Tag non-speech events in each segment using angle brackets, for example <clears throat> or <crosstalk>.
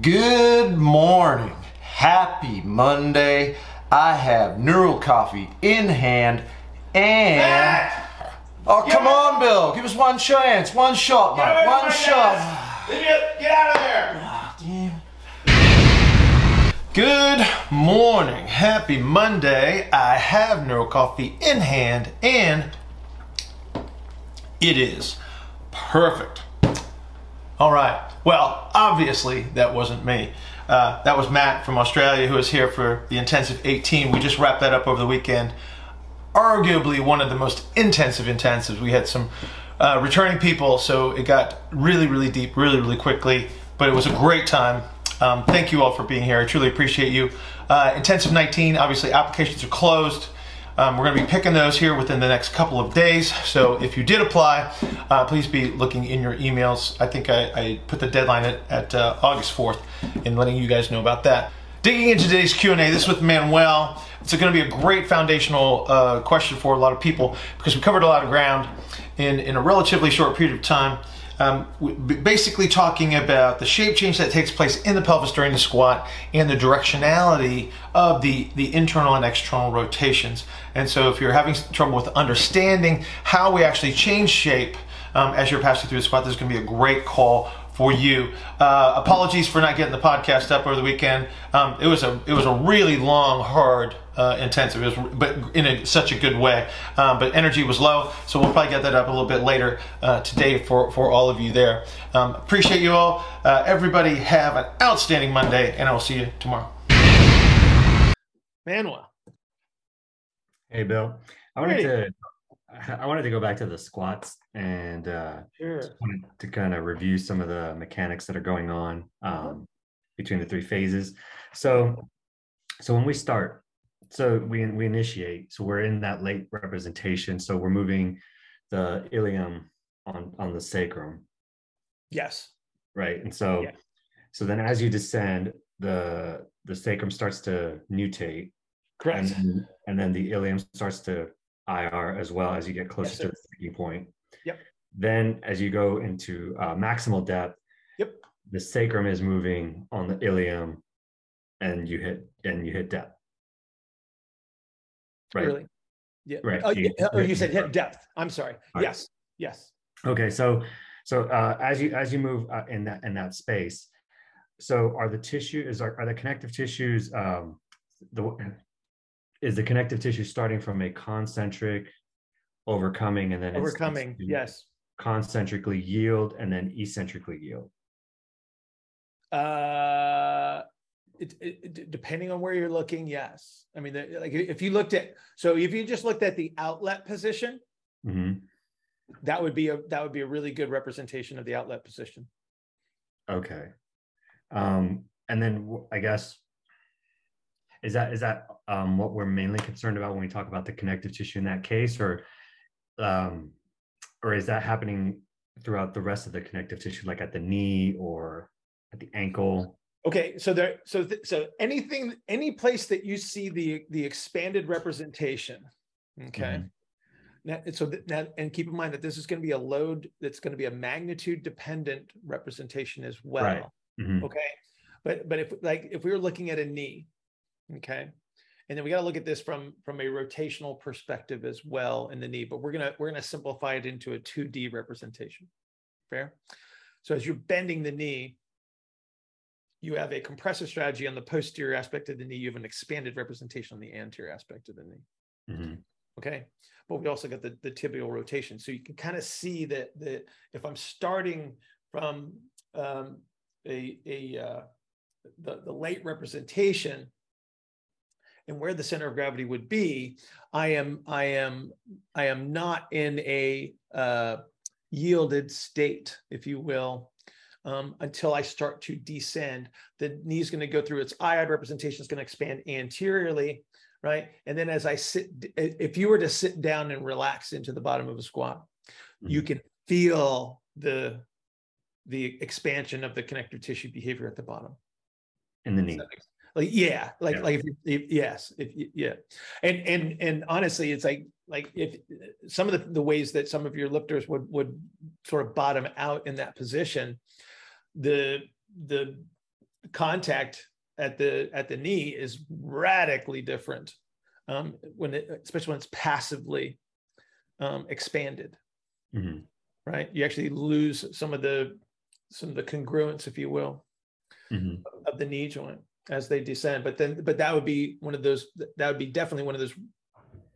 Good morning. Happy Monday. I have Neuro Coffee in hand and. Matt! Oh, come Yeah. on, Bill. Give us one chance. One shot, Mike. One shot. Get, get out of there! Good morning. Happy Monday. I have Neuro Coffee in hand and it is perfect. All right. Well, obviously, that wasn't me. Uh, that was Matt from Australia who was here for the Intensive 18. We just wrapped that up over the weekend. Arguably one of the most intensive intensives. We had some uh, returning people, so it got really, really deep, really, really quickly. But it was a great time. Um, thank you all for being here. I truly appreciate you. Uh, intensive 19, obviously, applications are closed. Um, we're going to be picking those here within the next couple of days. So if you did apply, uh, please be looking in your emails. I think I, I put the deadline at, at uh, August 4th and letting you guys know about that. Digging into today's Q&A, this is with Manuel. It's going to be a great foundational uh, question for a lot of people because we covered a lot of ground in, in a relatively short period of time. Um, basically talking about the shape change that takes place in the pelvis during the squat and the directionality of the, the internal and external rotations. And so if you're having trouble with understanding how we actually change shape um, as you're passing through the squat, this is going to be a great call for you. Uh, apologies for not getting the podcast up over the weekend. Um, it was a it was a really long, hard, uh, intensive. It was, but in a, such a good way. Um, but energy was low, so we'll probably get that up a little bit later uh, today for for all of you there. Um, appreciate you all. Uh, everybody have an outstanding Monday, and I will see you tomorrow. Manuel. Hey, Bill. I wanted Hey. to I wanted to go back to the squats and uh, Sure. just wanted to kind of review some of the mechanics that are going on um, between the three phases. So, so when we start, so we we initiate. So we're in that late representation. So we're moving the ilium on on the sacrum, Yes. right? And so, Yeah. so then as you descend, the the sacrum starts to nutate. Correct. and and then the ilium starts to IR as well as you get closer Yes, to the sticking point. Yep. Then, as you go into uh, maximal depth, Yep. the sacrum is moving on the ilium, and you hit and you hit depth. Right. Really? Yeah. Right. Oh, You- oh, you said hit depth. I'm sorry. right. Yes. Yes. Okay. So, so uh, as you as you move uh, in that in that space, so are the tissues are, are the connective tissues um, the is the connective tissue starting from a concentric overcoming and then it's- it's Overcoming. Yes. concentrically yield and then eccentrically yield. Uh, it, it, depending on where you're looking, yes. I mean, the, like if you looked at, so if you just looked at the outlet position, Mhm. that would be a that would be a really good representation of the outlet position. Okay. Um, and then I guess is that is that um, what we're mainly concerned about when we talk about the connective tissue in that case, or um, or is that happening throughout the rest of the connective tissue, like at the knee or at the ankle? Okay, so there, so th- so anything, any place that you see the the expanded representation, okay. Mhm. Now, so th- now, and keep in mind that this is going to be a load that's going to be a magnitude dependent representation as well. Right. Mhm. Okay, but but if like if we were looking at a knee, okay, and then we got to look at this from from a rotational perspective as well in the knee. But we're gonna we're gonna simplify it into a two D representation. Fair. So as you're bending the knee, you have a compressor strategy on the posterior aspect of the knee. You have an expanded representation on the anterior aspect of the knee. Mhm. Okay. But we also got the, the tibial rotation. So you can kind of see that that if I'm starting from um, a, a uh, the, the late representation and where the center of gravity would be, I am I am I am not in a uh, yielded state, if you will, um, until I start to descend. The knee is going to go through its iod representation is going to expand anteriorly, right? And then as I sit, if you were to sit down and relax into the bottom of a squat, you Mhm. can feel the the expansion of the connective tissue behavior at the bottom. in the knee. Like yeah, like Yeah. like if, if, yes, if you- yeah, and and and honestly, it's like like if some of the, the ways that some of your lifters would would sort of bottom out in that position, the the contact at the at the knee is radically different um, when it, especially when it's passively um, expanded Mhm. right you actually lose some of the some of the congruence if you will Mhm. of the knee joint as they descend but then but that would be one of those that would be definitely one of those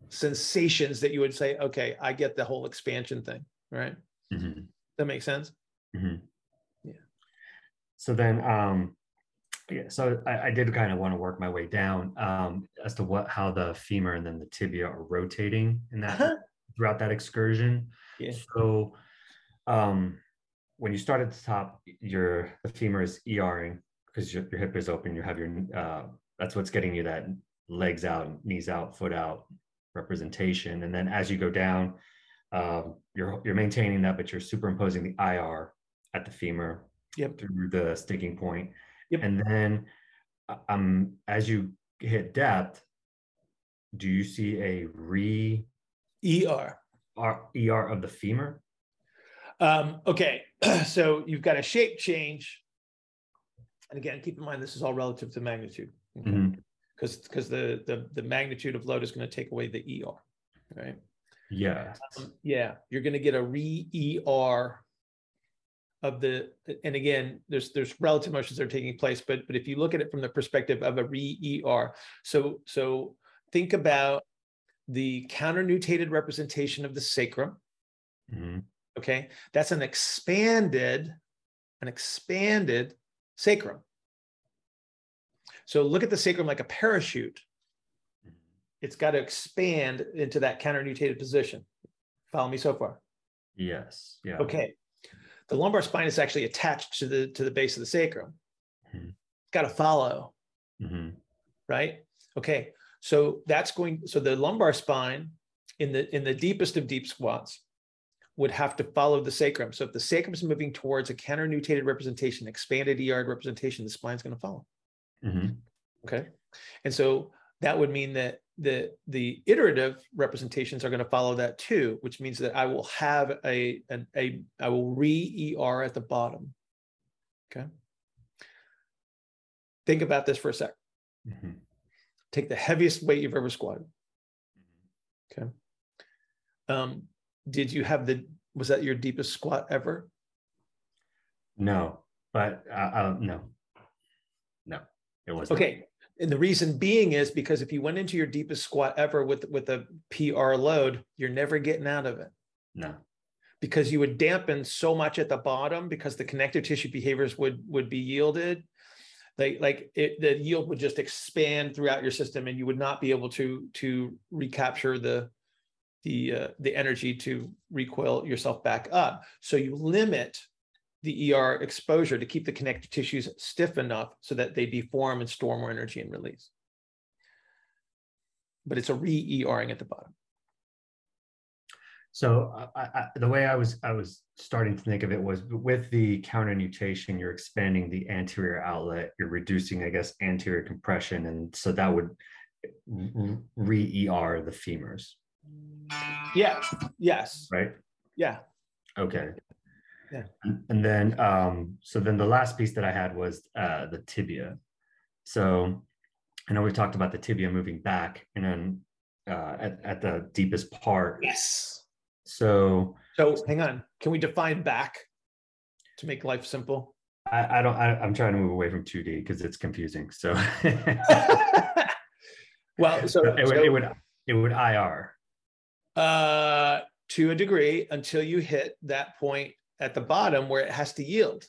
sensations that you would say okay i get the whole expansion thing right Mhm. that makes sense Yeah. So then, um, yeah, so I, I did kind of want to work my way down um, as to what how the femur and then the tibia are rotating in that Uh-huh. throughout that excursion. Yeah. So um, when you start at the top, your the femur is ERing because your, your hip is open. You have your uh, that's what's getting you that legs out, knees out, foot out representation. And then as you go down, um, you're you're maintaining that, but you're superimposing the IR at the femur Yep. through the sticking point. Yep. And then uh, um as you hit depth, do you see a re er R, ER of the femur? Um, okay, <clears throat> so you've got a shape change. And again, keep in mind this is all relative to magnitude. Because because the, the the magnitude of load is going to take away the ER, right? Yeah. Um, yeah, you're going to get a re ER of the and again there's there's relative motions that are taking place but but if you look at it from the perspective of a re ER so so think about the counter-nutated representation of the sacrum Mhm. okay that's an expanded an expanded sacrum. So look at the sacrum like a parachute. It's got to expand into that counter-nutated position. Follow me so far. Yes. Yeah. okay. The lumbar spine is actually attached to the to the base of the sacrum. Mhm. it's got to follow. Mhm. right? Okay. So that's going so the lumbar spine in the in the deepest of deep squats would have to follow the sacrum. So if the sacrum is moving towards a counter-nutated representation expanded er representation the spine's going to follow. Mhm. okay? And so that would mean that the the iterative representations are going to follow that too which means that i will have a an, a i will re er at the bottom. Okay? Think about this for a sec. Mhm. take the heaviest weight you've ever squatted. Okay? Um did you have the was that your deepest squat ever No, but uh, uh, no, no, it wasn't. Okay. And the reason being is because if you went into your deepest squat ever with with a PR load, you're never getting out of it No. because you would dampen so much at the bottom because the connective tissue behaviors would would be yielded. Like like it, the yield would just expand throughout your system, and you would not be able to to recapture the the uh, the energy to recoil yourself back up. So you limit the ER exposure to keep the connective tissues stiff enough so that they deform and store more energy and release. But it's a re-ERing at the bottom. So I, I, the way I was I was starting to think of it was with the counter nutation, you're expanding the anterior outlet, you're reducing, I guess, anterior compression, and so that would re ER the femurs, Yeah. Yes. right? Yeah. Okay. Yeah. And, then um, so then the last piece that I had was uh, the tibia. So I know we've talked about the tibia moving back and then uh, at, at the deepest part. Yes. So So hang on. Can we define back to make life simple? I, I don't I, I'm trying to move away from 2D because it's confusing. So <laughs> well, so, <laughs> it, would, so, it would it would IR. Uh, to a degree until you hit that point at the bottom where it has to yield.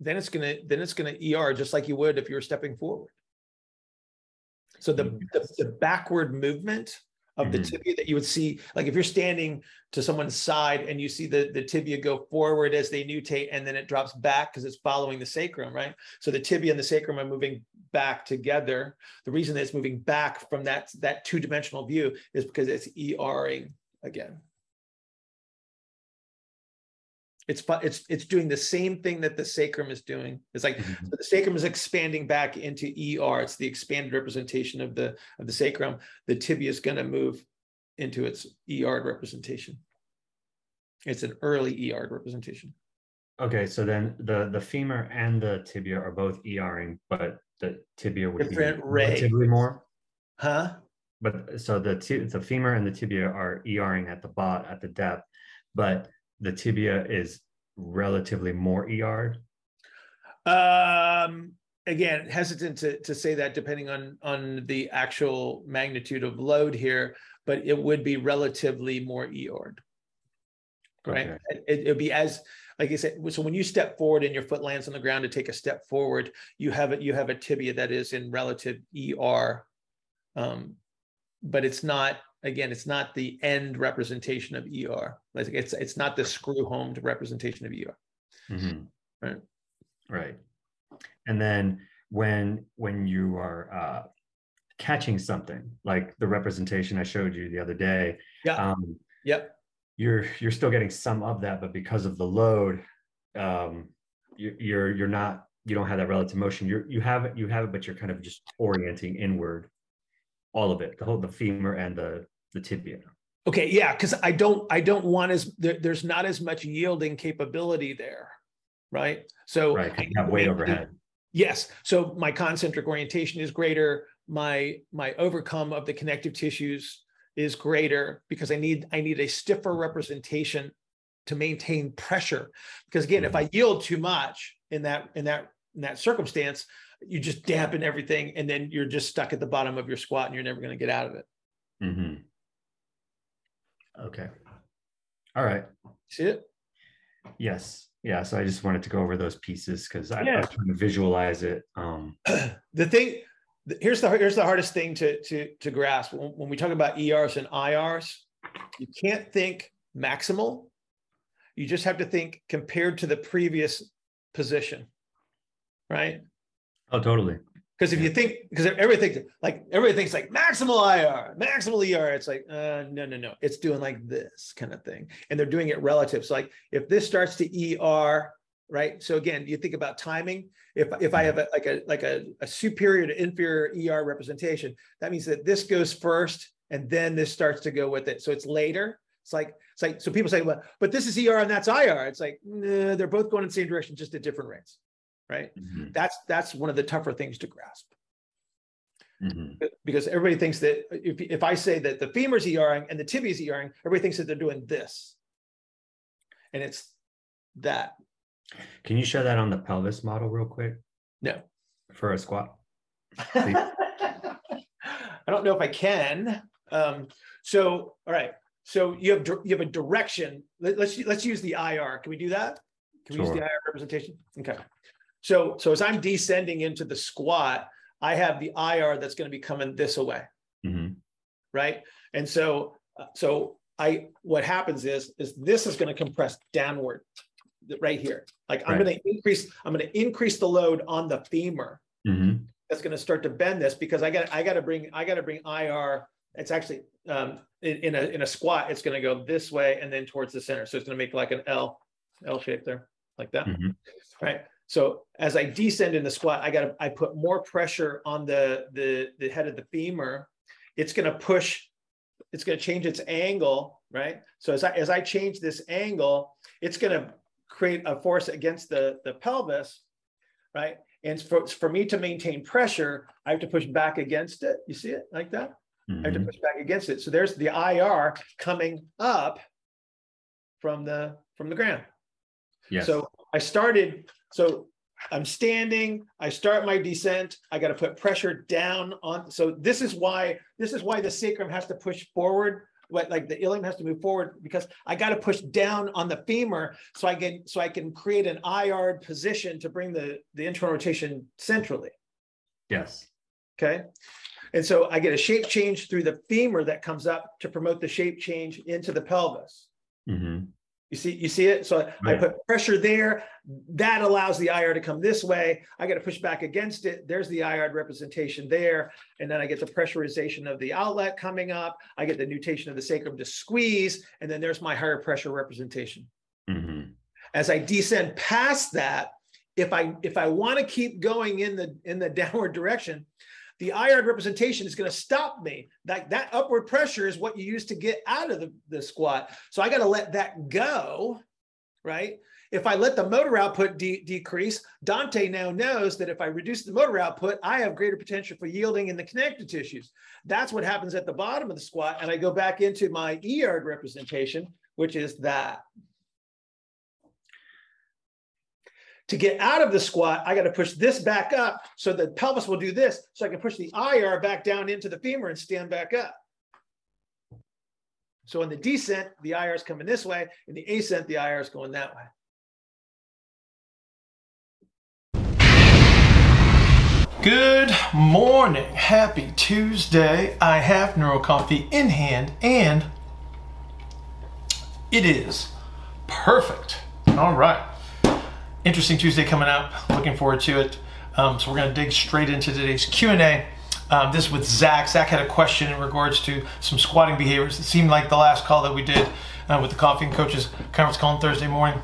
Then it's gonna then it's gonna ER just like you would if you were stepping forward. So the the, the backward movement of the Mhm. tibia that you would see, like if you're standing to someone's side and you see the, the tibia go forward as they nutate and then it drops back because it's following the sacrum, right? So the tibia and the sacrum are moving back together. The reason that it's moving back from that, that two-dimensional view is because it's ERing again. It's it's it's doing the same thing that the sacrum is doing. It's like Mhm. so the sacrum is expanding back into ER. It's the expanded representation of the of the sacrum. The tibia is going to move into its ER representation. It's an early ER representation. Okay, so then the the femur and the tibia are both ERing, but the tibia would Different be rays. relatively more. Huh? But so the ti- the femur and the tibia are ERing at the bot at the depth, but the tibia is relatively more ER'd. Um, again, hesitant to, to say that depending on, on the actual magnitude of load here, but it would be relatively more ER'd. Right? Okay. It, it would be as, like I said, so when you step forward and your foot lands on the ground to take a step forward, you have it, you have a tibia that is in relative ER. Um, but it's not, again, it's not the end representation of ER. Like it's, it's not the screw homed representation of ER. Mhm. Right. Right. And then when when you are uh, catching something like the representation I showed you the other day, Yeah. um, Yep. you're you're still getting some of that, but because of the load, um, you, you're you're not you don't have that relative motion. You're you have it you have it, but you're kind of just orienting inward, all of it, the whole the femur and the the tibia. Okay, yeah, because I don't, I don't want as there, there's not as much yielding capability there, right? So right, you have weight overhead. Yes, so my concentric orientation is greater. My my overcome of the connective tissues is greater because I need I need a stiffer representation to maintain pressure. Because again, if I yield too much in that in that in that circumstance, you just dampen everything, and then you're just stuck at the bottom of your squat, and you're never going to get out of it. hmm Okay. All right. See it? Yes. Yeah. So I just wanted to go over those pieces because I, I was trying to visualize it. Um, <clears throat> the thing here's the here's the hardest thing to to to grasp when, when we talk about ERs and IRs. You can't think maximal. You just have to think compared to the previous position, right? oh, totally. Because if you think because everything like everybody thinks like maximal IR, maximal ER, it's like uh, no no no, it's doing like this kind of thing, and they're doing it relative. So like if this starts to ER, right? So again, you think about timing. If if I have a, like a like a, a superior to inferior ER representation, that means that this goes first, and then this starts to go with it. So it's later. It's like it's like so people say, well, but this is ER and that's IR. It's like nah, they're both going in the same direction, just at different rates, right? Mhm, That's that's one of the tougher things to grasp mhm. because everybody thinks that if, if I say that the femur's ERing and the tibia's ERing, everybody thinks that they're doing this. And it's that. Can you show that on the pelvis model real quick No. for a squat? <laughs> I don't know if I can. Um, so, all right. So you have you have a direction. Let, us let's use the IR. Can we do that? Can we use the IR representation? Okay. So so as I'm descending into the squat, I have the IR that's going to be coming this way. Mhm, right? And so, so I, what happens is, is this is going to compress downward, right here. Like I'm going to increase, I'm going to increase the load on the femur. mhm. That's going to start to bend this because I got, I got to bring, I got to bring IR. It's actually um, in, in a in a squat, it's going to go this way and then towards the center. So it's going to make like an L, L shape there, like that Mhm. right? So as I descend in the squat, I got I put more pressure on the the the head of the femur. It's going to push. It's going to change its angle, right? So as I as I change this angle, it's going to create a force against the the pelvis, right? And for for me to maintain pressure, I have to push back against it. You see it like that? I have to Mhm. push back against it. So there's the IR coming up from the from the ground. Yes. So I started, so I'm standing, I start my descent, I got to put pressure down on. So this is why, this is why the sacrum has to push forward. What like the ilium has to move forward because I got to push down on the femur so I can so I can create an IR position to bring the the internal rotation centrally. yes. Okay. And so I get a shape change through the femur that comes up to promote the shape change into the pelvis. Mhm. You see, you see it. So I Right. put pressure there. That allows the IR to come this way. I got to push back against it. There's the IR representation there. And then I get the pressurization of the outlet coming up. I get the nutation of the sacrum to squeeze. And then there's my higher pressure representation. Mhm. As I descend past that, if I if I want to keep going in the in the <laughs> downward direction, the IR representation is going to stop me. That that upward pressure is what you use to get out of the, the squat. So I got to let that go, right? if I let the motor output de decrease, Dante now knows that if I reduce the motor output, I have greater potential for yielding in the connective tissues. That's what happens at the bottom of the squat. And I go back into my ER'd representation, which is that. To get out of the squat, I got to push this back up so the pelvis will do this. So I can push the IR back down into the femur and stand back up. So in the descent, the IR is coming this way. In the ascent, the IR is going that way. Good morning. Happy Tuesday. I have Neuro Coffee in hand and it is perfect. All right. Interesting Tuesday coming up. Looking forward to it. Um, so we're going to dig straight into today's Q&A. Um, this with Zach. Zach had a question in regards to some squatting behaviors. It seemed like the last call that we did uh, with the Coffee and Coaches conference call on Thursday morning.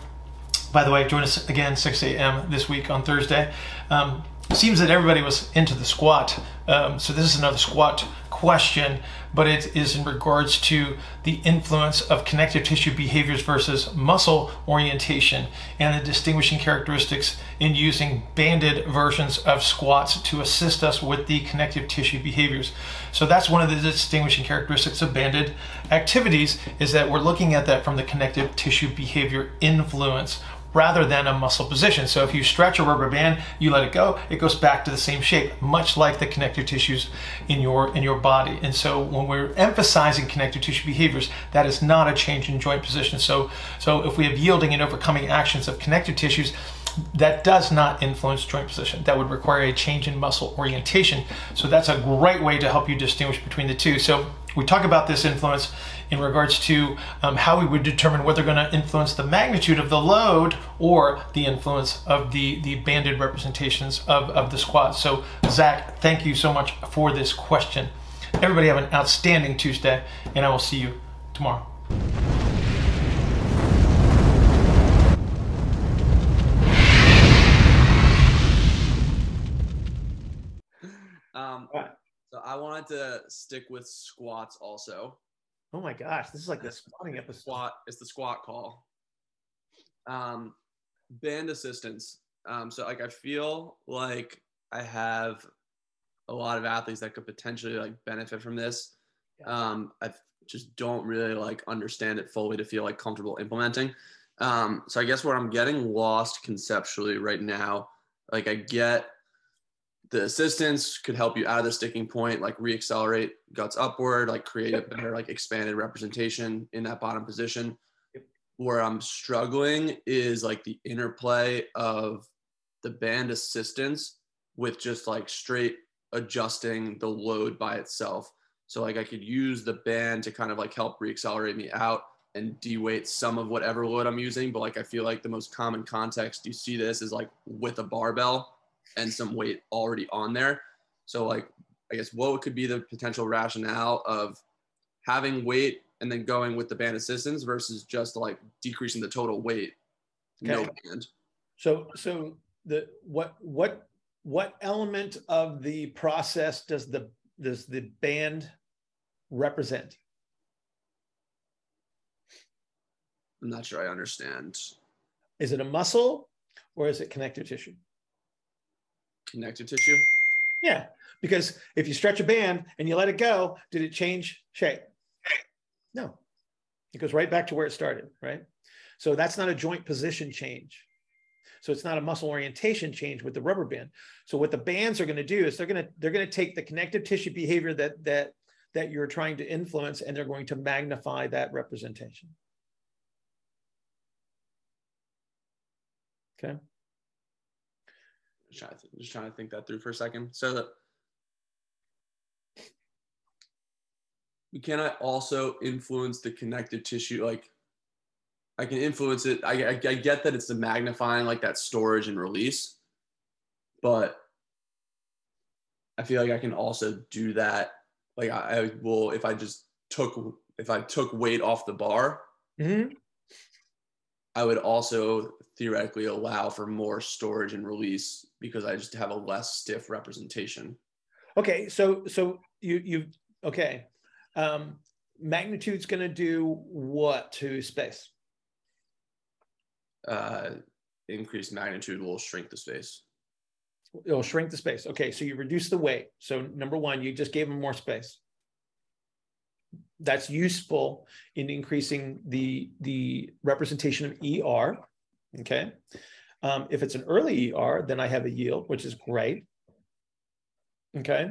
By the way, join us again 6 a.m. this week on Thursday. Um, seems that everybody was into the squat. Um, so this is another squat question, but it is in regards to the influence of connective tissue behaviors versus muscle orientation and the distinguishing characteristics in using banded versions of squats to assist us with the connective tissue behaviors. So that's one of the distinguishing characteristics of banded activities is that we're looking at that from the connective tissue behavior influence rather than a muscle position. So if you stretch a rubber band, you let it go, it goes back to the same shape, much like the connective tissues in your in your body. And so when we're emphasizing connective tissue behaviors, that is not a change in joint position. So so if we have yielding and overcoming actions of connective tissues, that does not influence joint position. That would require a change in muscle orientation. So that's a great way to help you distinguish between the two. So we talk about this influence in regards to um, how we would determine whether going to influence the magnitude of the load or the influence of the, the banded representations of, of the squat. So, Zach, thank you so much for this question. Everybody have an outstanding Tuesday, and I will see you tomorrow. Um, so I wanted to stick with squats also. Oh my gosh, this is like the squatting episode. Squat. It's the squat call. Um, band assistance. Um, so like I feel like I have a lot of athletes that could potentially like benefit from this. Um, I just don't really like understand it fully to feel like comfortable implementing. Um, so I guess where I'm getting lost conceptually right now, like I get the assistance could help you out of the sticking point, like reaccelerate guts upward, like create a better, like expanded representation in that bottom position. Where I'm struggling is like the interplay of the band assistance with just like straight adjusting the load by itself. So like I could use the band to kind of like help reaccelerate me out and de-weight some of whatever load I'm using. But like I feel like the most common context you see this is like with a barbell and some weight already on there. So like I guess what could be the potential rationale of having weight and then going with the band assistance versus just like decreasing the total weight, okay. no band. So so the what what what element of the process does the does the band represent? I'm not sure I understand. Is it a muscle or is it connective tissue? Connective tissue? Yeah, because if you stretch a band and you let it go, did it change shape? No, it goes right back to where it started, right? So that's not a joint position change. So it's not a muscle orientation change with the rubber band. So what the bands are going to do is they're going to they're going to take the connective tissue behavior that that that you're trying to influence and they're going to magnify that representation. Okay just trying to th- just trying to think that through for a second. So we cannot also influence the connective tissue. Like I can influence it. I, I, I get that it's the magnifying, like that storage and release, but I feel like I can also do that. Like I, I will if I just took if I took weight off the bar. Mm-hmm. I would also theoretically allow for more storage and release because I just have a less stiff representation. Okay, so so you you okay. Um, magnitude's going to do what to space? uh, increased magnitude will shrink the space. It'll shrink the space. Okay, so you reduce the weight. So number one, you just gave them more space. That's useful in increasing the the representation of ER. Okay. Um, if it's an early ER, then I have a yield, which is great. Okay.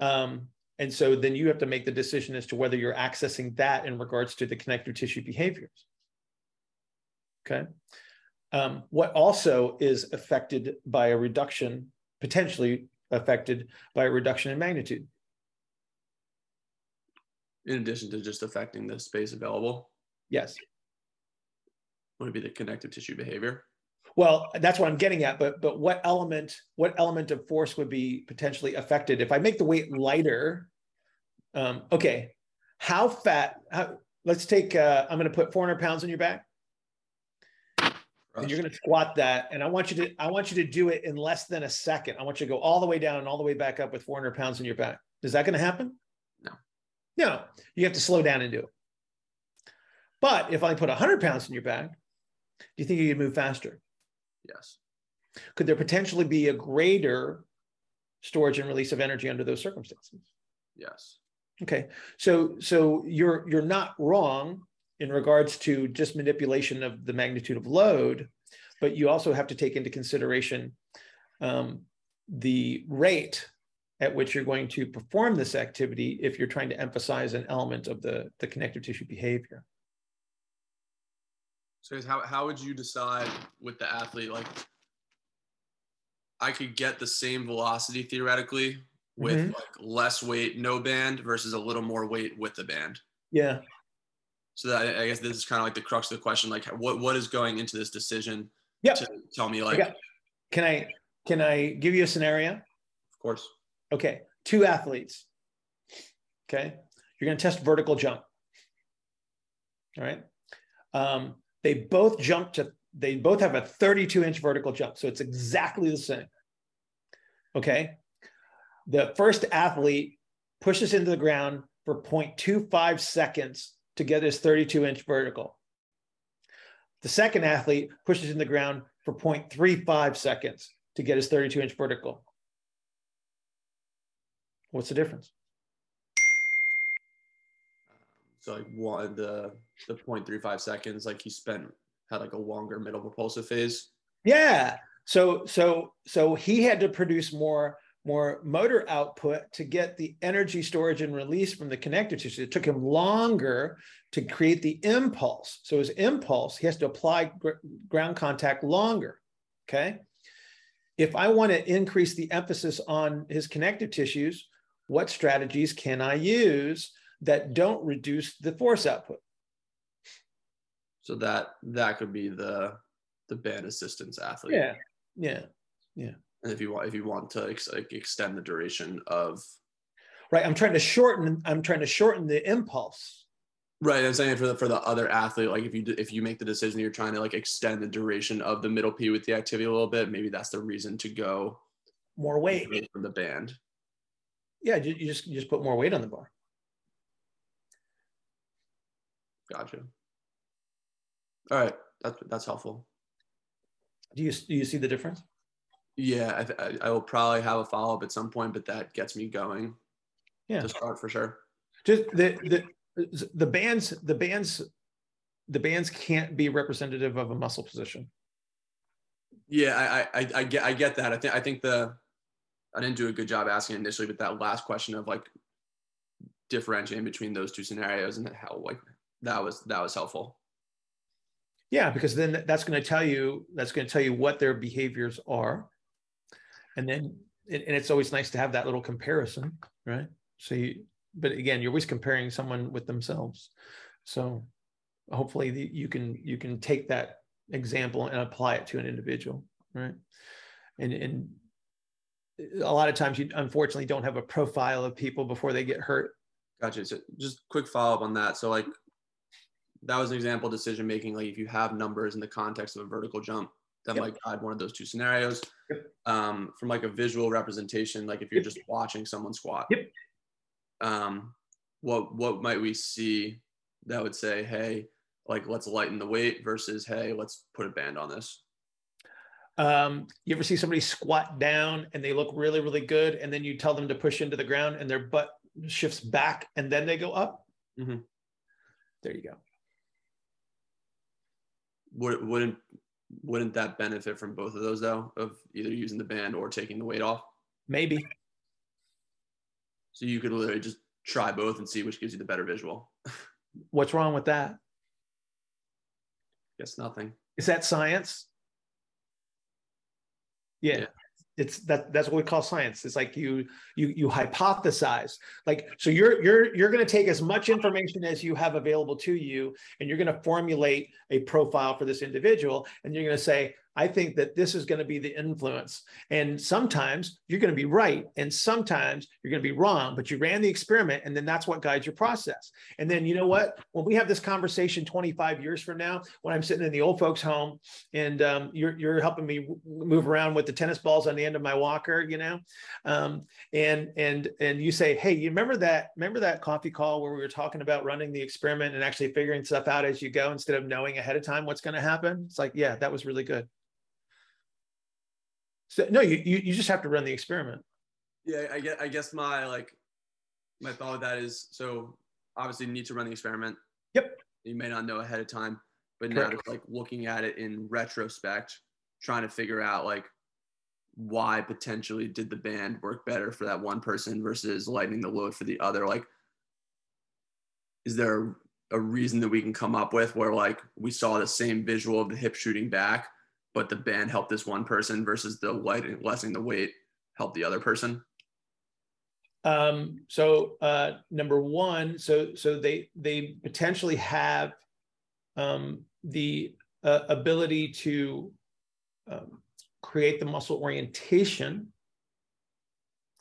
Um, and so then you have to make the decision as to whether you're accessing that in regards to the connective tissue behaviors. Okay. Um, what also is affected by a reduction, potentially affected by a reduction in magnitude? In addition to just affecting the space available, Yes. would it be the connective tissue behavior? Well, that's what I'm getting at. But but what element what element of force would be potentially affected if I make the weight lighter? Um, okay, how fat? How, let's take. Uh, I'm going to put 400 pounds on your back, and you're going to squat that. And I want you to I want you to do it in less than a second. I want you to go all the way down and all the way back up with 400 pounds on your back. Is that going to happen? No. You have to slow down and do it. But if I put 100 pounds in your bag, do you think you could move faster? Yes. could there potentially be a greater storage and release of energy under those circumstances Yes. okay so so you're you're not wrong in regards to just manipulation of the magnitude of load but you also have to take into consideration um, the rate at which you're going to perform this activity if you're trying to emphasize an element of the the connective tissue behavior So how how would you decide with the athlete like I could get the same velocity theoretically with Mhm. like less weight, no band versus a little more weight with the band. yeah So that I guess this is kind of like the crux of the question. Like what what is going into this decision Yep. to tell me like can i can i give you a scenario of course. Okay, two athletes. Okay, you're going to test vertical jump. All right. Um, they both jump to, they both have a 32 inch vertical jump. So it's exactly the same. Okay. The first athlete pushes into the ground for 0.25 seconds to get his 32 inch vertical. The second athlete pushes in the ground for 0.35 seconds to get his 32 inch vertical. What's the difference? So like one the the 0.35 seconds, like he spent had like a longer middle propulsive phase. Yeah. So so so he had to produce more more motor output to get the energy storage and release from the connective tissue. It took him longer to create the impulse. So his impulse, he has to apply gr- ground contact longer. Okay. If I want to increase the emphasis on his connective tissues, what strategies can I use that don't reduce the force output? So that that could be the the band assistance athlete. Yeah. Yeah. Yeah. And if you want if you want to ex- like extend the duration of Right. I'm trying to shorten, I'm trying to shorten the impulse. Right, I'm saying for the for the other athlete, like if you if you make the decision you're trying to like extend the duration of the middle P with the activity a little bit, maybe that's the reason to go More weight. from the band. Yeah, you, you just you just put more weight on the bar. Gotcha. All right, that's that's helpful. Do you do you see the difference? Yeah, I, I I will probably have a follow up at some point, but that gets me going Yeah. to start for sure. Just the the the bands the bands the bands can't be representative of a muscle position. Yeah, I, I I I get I get that. I think I think the I didn't do a good job asking initially, but that last question of like differentiating between those two scenarios and how like that was that was helpful. Yeah, because then that's going to tell you that's going to tell you what their behaviors are, and then and it's always nice to have that little comparison, right? So you, but again, you're always comparing someone with themselves. So hopefully you can you can take that example and apply it to an individual, right? And and a lot of times you unfortunately don't have a profile of people before they get hurt. Gotcha. So just quick follow up on that. So like that was an example decision making. Like if you have numbers in the context of a vertical jump, that Yep. might guide one of those two scenarios. Yep. Um, from like a visual representation, like if you're just watching someone squat. Yep. Um, what what might we see that would say, hey, like let's lighten the weight versus hey, let's put a band on this? Um, you ever see somebody squat down and they look really, really good, and then you tell them to push into the ground and their butt shifts back and then they go up? Mhm. There you go. Would, wouldn't wouldn't that benefit from both of those though, of either using the band or taking the weight off? Maybe. So you could literally just try both and see which gives you the better visual. <laughs> What's wrong with that? Guess nothing. Is that science? Yeah. Yeah. It's that that's what we call science. It's like you you you hypothesize. Like so you're you're you're going to take as much information as you have available to you and you're going to formulate a profile for this individual and you're going to say I think that this is going to be the influence. And sometimes you're going to be right and sometimes you're going to be wrong, but you ran the experiment and then that's what guides your process. And then you know what? When we have this conversation 25 years from now, when I'm sitting in the old folks home and um, you're, you're helping me move around with the tennis balls on the end of my walker, you know, um, and, and, and you say, Hey, you remember that, remember that coffee call where we were talking about running the experiment and actually figuring stuff out as you go instead of knowing ahead of time what's going to happen? It's like, yeah, that was really good. So no, you, you you just have to run the experiment. Yeah, I guess I guess my like my thought with that is so obviously you need to run the experiment. Yep. You may not know ahead of time, but now Correct. just like looking at it in retrospect, trying to figure out like why potentially did the band work better for that one person versus lightening the load for the other? Like, is there a reason that we can come up with where like we saw the same visual of the hip shooting back, but the band helped this one person versus the lessening the weight helped the other person? Um, so uh, number one, so so they they potentially have um, the uh, ability to um, create the muscle orientation.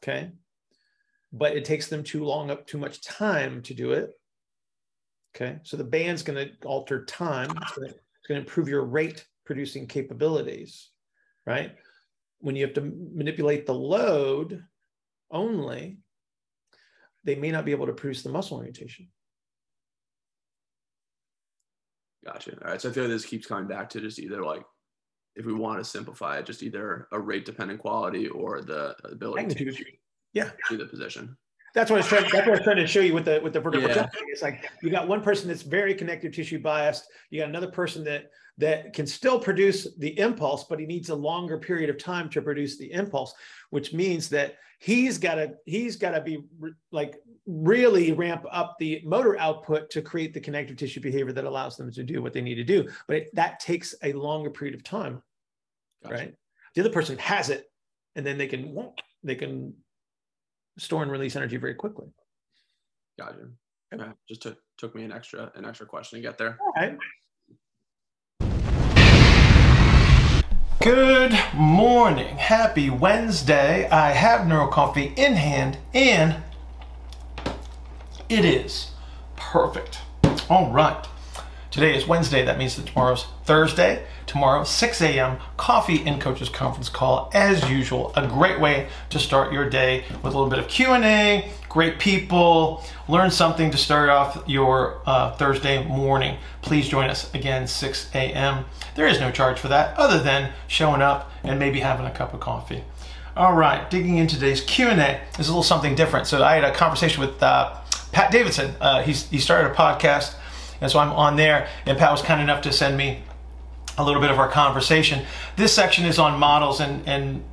Okay, but it takes them too long up too much time to do it. Okay, so the band's going to alter time. It's going to improve your rate producing capabilities, right? When you have to manipulate the load only, they may not be able to produce the muscle orientation. Gotcha. All right. So I feel like this keeps coming back to just either like, if we want to simplify it, just either a rate dependent quality or the ability Magnitude. to Yeah. do the position. That's what I was trying. That's what I was trying to show you with the with the vertical Yeah. jumping. It's like you got one person that's very connective tissue biased. You got another person that that can still produce the impulse, but he needs a longer period of time to produce the impulse, which means that he's got to he's got to be re- like really ramp up the motor output to create the connective tissue behavior that allows them to do what they need to do. But it, that takes a longer period of time. Gotcha. right? The other person has it, and then they can they can store and release energy very quickly. Gotcha. Okay. Just took took me an extra an extra question to get there. All right. Good morning. Happy Wednesday. I have Neuro Coffee in hand and it is perfect. All right. Today is Wednesday. That means that tomorrow's Thursday. Tomorrow, 6 a.m., coffee and coaches conference call as usual. A great way to start your day with a little bit of Q&A, great people, learn something to start off your uh, Thursday morning. Please join us again, 6 a.m. There is no charge for that other than showing up and maybe having a cup of coffee. All right, digging into today's Q&A is a little something different. So I had a conversation with uh, Pat Davidson. Uh, he started a podcast, and so I'm on there, and Pat was kind enough to send me a little bit of our conversation. This section is on models, and, and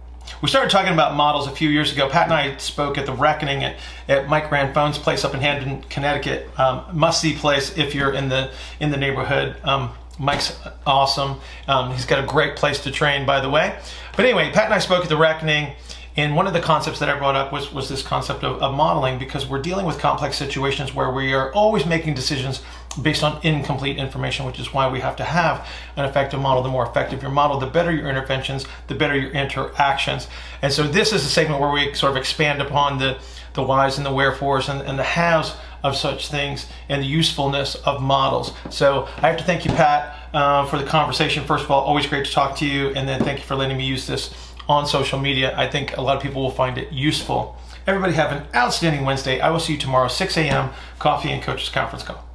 we started talking about models a few years ago. Pat and I spoke at the Reckoning at, at Mike Ranfone's place up in Hampton, Connecticut. Um, must see place if you're in the in the neighborhood. Um, Mike's awesome. Um, he's got a great place to train, by the way. But anyway, Pat and I spoke at the Reckoning. And one of the concepts that I brought up was, was this concept of, of modeling because we're dealing with complex situations where we are always making decisions based on incomplete information, which is why we have to have an effective model. The more effective your model, the better your interventions, the better your interactions. And so this is a segment where we sort of expand upon the, the whys and the wherefores and, and the hows of such things and the usefulness of models. So I have to thank you, Pat, uh, for the conversation. First of all, always great to talk to you. And then thank you for letting me use this on social media. I think a lot of people will find it useful. Everybody have an outstanding Wednesday. I will see you tomorrow, 6 a.m., Coffee and Coaches Conference Call.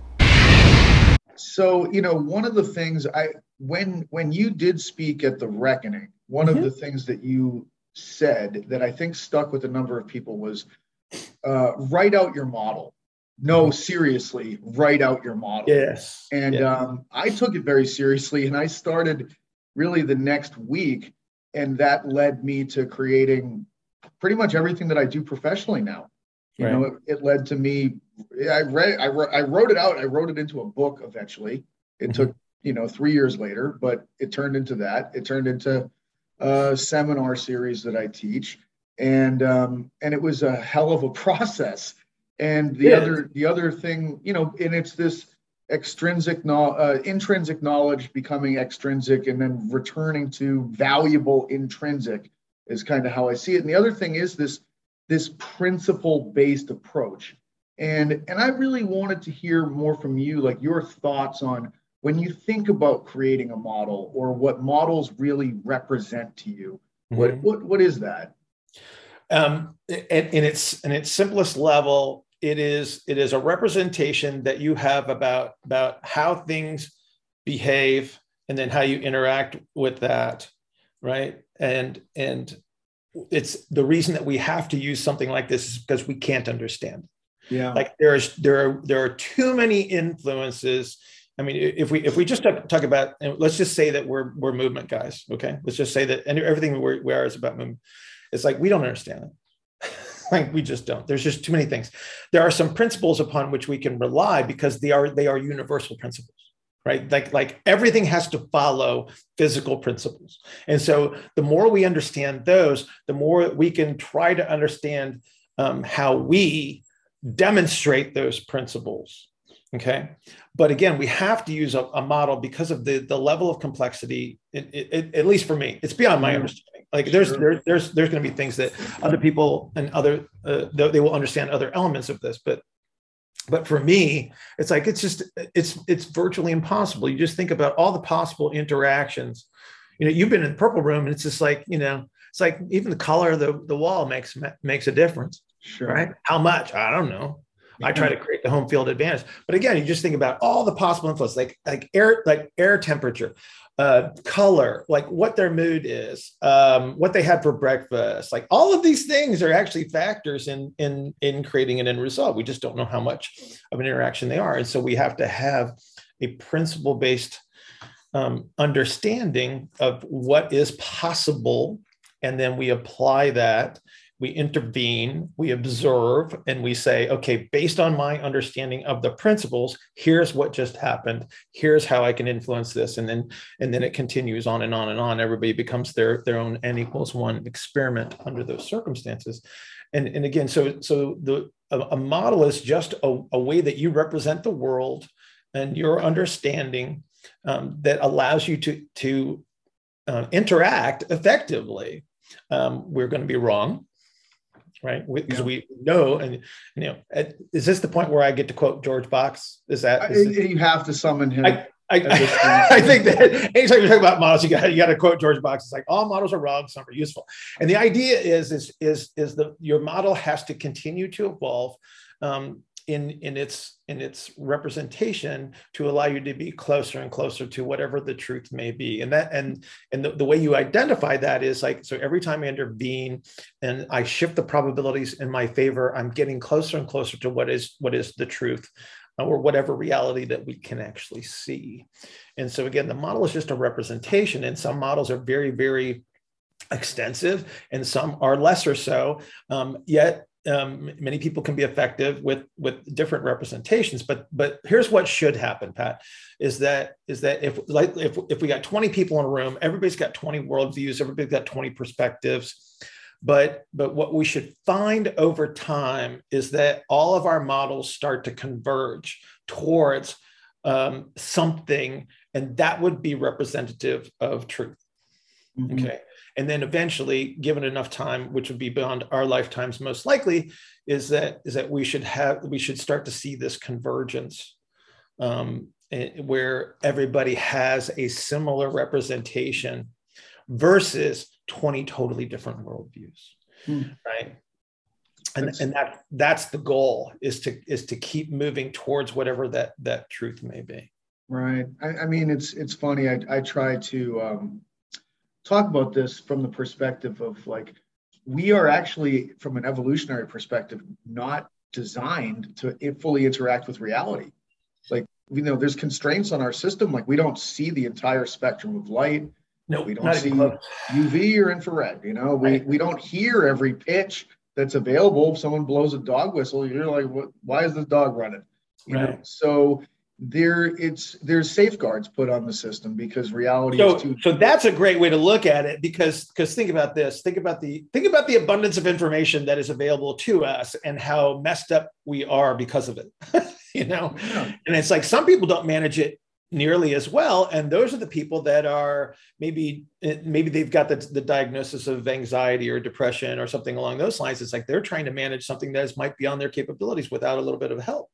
So, you know, one of the things I when when you did speak at the reckoning, one mm-hmm. of the things that you said that I think stuck with a number of people was uh, write out your model. No, mm-hmm. seriously, write out your model. Yes. And yeah. um, I took it very seriously, and I started really the next week, and that led me to creating pretty much everything that I do professionally now. You right. know, it, it, led to me. I read, I wrote, I wrote it out. I wrote it into a book eventually. It mm-hmm. took, you know, three years later, but it turned into that. It turned into a seminar series that I teach, and um, and it was a hell of a <laughs> process. And the yeah. other, the other thing, you know, and it's this extrinsic, no, uh, intrinsic knowledge becoming extrinsic, and then returning to valuable intrinsic is kind of how I see it. And the other thing is this this principle based approach. And and I really wanted to hear more from you, like your thoughts on when you think about creating a model or what models really represent to you. Mm-hmm. What what what is that? Um, in, in its in its simplest level, it is it is a representation that you have about about how things behave and then how you interact with that, right? And and it's the reason that we have to use something like this is because we can't understand. Yeah. Like there's there are there are too many influences. I mean, if we if we just talk, talk about let's just say that we're we're movement guys, okay? Let's just say that and everything we we are is about movement. It's like we don't understand it. <laughs> like we just don't. There's just too many things. There are some principles upon which we can rely because they are they are universal principles right? Like like everything has to follow physical principles. And so the more we understand those the more we can try to understand um, how we demonstrate those principles okay? But again we have to use a, a model because of the the level of complexity it, it, at least for me. It's beyond my understanding. Like there's sure. there, there's there's going to be things that other people and other uh, they will understand other elements of this but but for me it's like it's just it's it's virtually impossible. You just think about all the possible interactions. You know you've been in the purple room and it's just like you know it's like even the color of the, the wall makes makes a difference sure. right? How much? I don't know I try to create the home field advantage. But again, you just think about all the possible influence, like like air, like air temperature, uh, color, like what their mood is, um, what they had for breakfast, like all of these things are actually factors in in in creating an end result. We just don't know how much of an interaction they are, and so we have to have a principle based um, understanding of what is possible, and then we apply that we intervene, we observe, and we say, okay, based on my understanding of the principles, here's what just happened. Here's how I can influence this. And then, and then it continues on and on and on. Everybody becomes their, their own n equals one experiment under those circumstances. And, and again, so, so the, a, a model is just a, a way that you represent the world and your understanding um, that allows you to, to uh, interact effectively. Um, we're going to be wrong right? Because yeah. we know, and you know, is this the point where I get to quote George Box? Is that is this, you have to summon him? I, I, <laughs> I, think that anytime you talk about models, you got you got to quote George Box. It's like all models are wrong, some are useful, and the idea is is is is the your model has to continue to evolve. Um, in in its in its representation to allow you to be closer and closer to whatever the truth may be. And that and and the, the way you identify that is like so every time i intervene and i shift the probabilities in my favor i'm getting closer and closer to what is what is the truth or whatever reality that we can actually see. And so again the model is just a representation and some models are very very extensive and some are lesser so um, yet um, many people can be effective with with different representations but but here's what should happen pat is that is that if like if, if we got 20 people in a room everybody's got 20 worldviews everybody's got 20 perspectives. But but what we should find over time is that all of our models start to converge towards um, something and that would be representative of truth. Mm-hmm. okay and then eventually given enough time which would be beyond our lifetimes most likely is that is that we should have we should start to see this convergence um, eh, where everybody has a similar representation versus 20 totally different worldviews hmm. right and, and that that's the goal is to is to keep moving towards whatever that that truth may be Right. I, I mean, it's it's funny. I I try to um, talk about this from the perspective of like we are actually, from an evolutionary perspective, not designed to fully interact with reality. Like you know, there's constraints on our system. Like we don't see the entire spectrum of light. No, we don't see UV or infrared. You know, we Right. we don't hear every pitch that's available. If someone blows a dog whistle, you're like, what? Why is this dog running? You know, Right. so there it's there's safeguards put on the system because reality So, is too so that's a great way to look at it because because think about this think about the think about the abundance of information that is available to us and how messed up we are because of it <laughs> you know? Yeah. and it's like some people don't manage it nearly as well and those are the people that are maybe eh, maybe they've got the, the diagnosis of anxiety or depression or something along those lines. It's like they're trying to manage something that is might beyond their capabilities without a little bit of help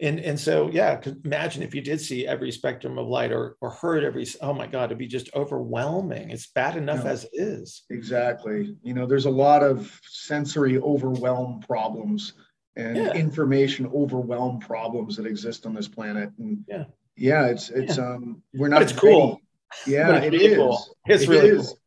and and so yeah imagine if you did see every spectrum of light or or heard every oh my god it'd be just overwhelming it's bad enough Yeah. as it is Exactly. You know, there's a lot of sensory overwhelm problems and Yeah. information overwhelm problems that exist on this planet. And Yeah. yeah, it's it's um we're not But it's cool. <laughs> Yeah, it's it really is. cool. it's It really is. cool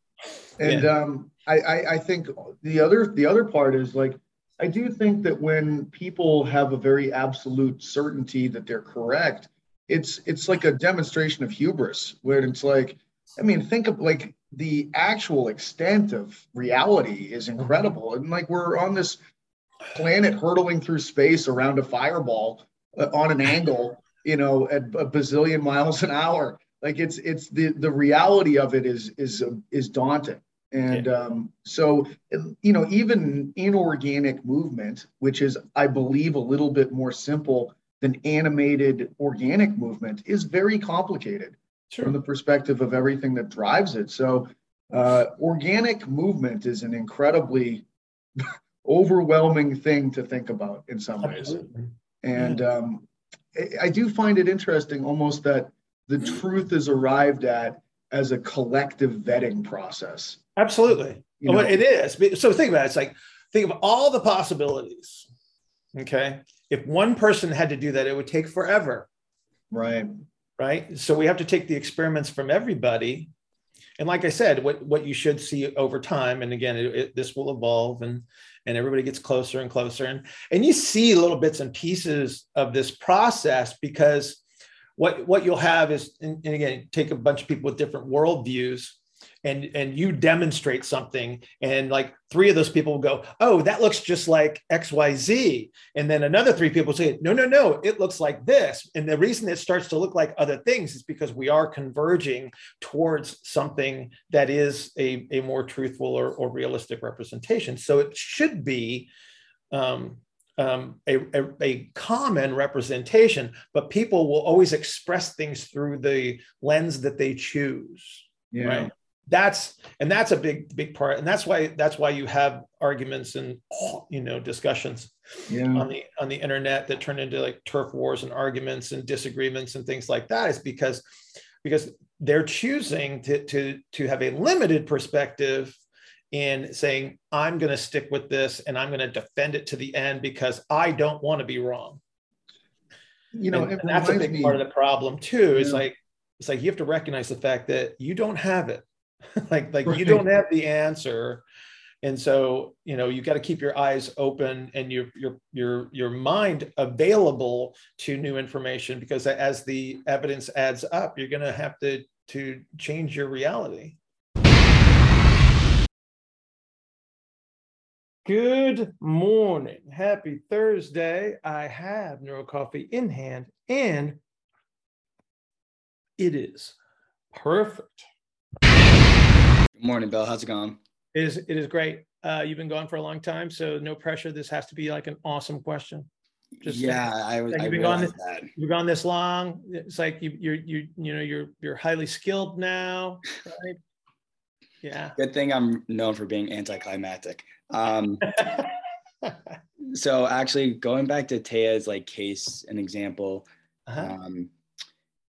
And um I, I I think the other the other part is like I do think that when people have a very absolute certainty that they're correct, it's it's like a demonstration of hubris where it's like I mean, think of like the actual extent of reality is incredible. And like we're on this planet hurtling through space around a fireball uh, on an angle, you know, at a bazillion miles an hour. Like it's it's the the reality of it is is is daunting. And um, so, you know, even inorganic movement, which is, I believe, a little bit more simple than animated organic movement, is very complicated from the perspective of everything that drives it. So, uh, organic movement is an incredibly <laughs> overwhelming thing to think about in some ways. Absolutely. And um, I, I do find it interesting almost that the truth is arrived at as a collective vetting process. Absolutely. You Well, it is. So think about it. It's like, think of all the possibilities. Okay. If one person had to do that, it would take forever. Right. Right. So we have to take the experiments from everybody. And like I said, what, what you should see over time, and again, it, it, this will evolve and and everybody gets closer and closer. And, and you see little bits and pieces of this process because what, what you'll have is, and, and again, take a bunch of people with different worldviews and and you demonstrate something and like three of those people will go oh that looks just like xyz and then another three people say no no no it looks like this. And the reason it starts to look like other things is because we are converging towards something that is a, a more truthful or, or realistic representation. So it should be um, um, a, a, a common representation but people will always express things through the lens that they choose Yeah. right that's and that's a big big part and that's why that's why you have arguments and you know discussions Yeah. on the on the internet that turn into like turf wars and arguments and disagreements and things like that is because because they're choosing to to to have a limited perspective in saying i'm going to stick with this and i'm going to defend it to the end because i don't want to be wrong You know, and, and that's a big me- part of the problem too is Yeah. like it's like you have to recognize the fact that you don't have it <laughs> like like you don't have the answer and so you know you got to keep your eyes open and your your your your mind available to new information because as the evidence adds up you're going to have to to change your reality Good morning. Happy Thursday. I have Neuro Coffee in hand and it is perfect. Good morning, Bill. How's it going? It is it is great. Uh, you've been gone for a long time, so no pressure. This has to be like an awesome question. Just yeah, I was. Like you've been gone that. You've gone this long. It's like you you're you you know you're you're highly skilled now, right? <laughs> Yeah. Good thing I'm known for being anticlimactic. Um, <laughs> so actually, going back to Taya's like case and example, Uh-huh. um,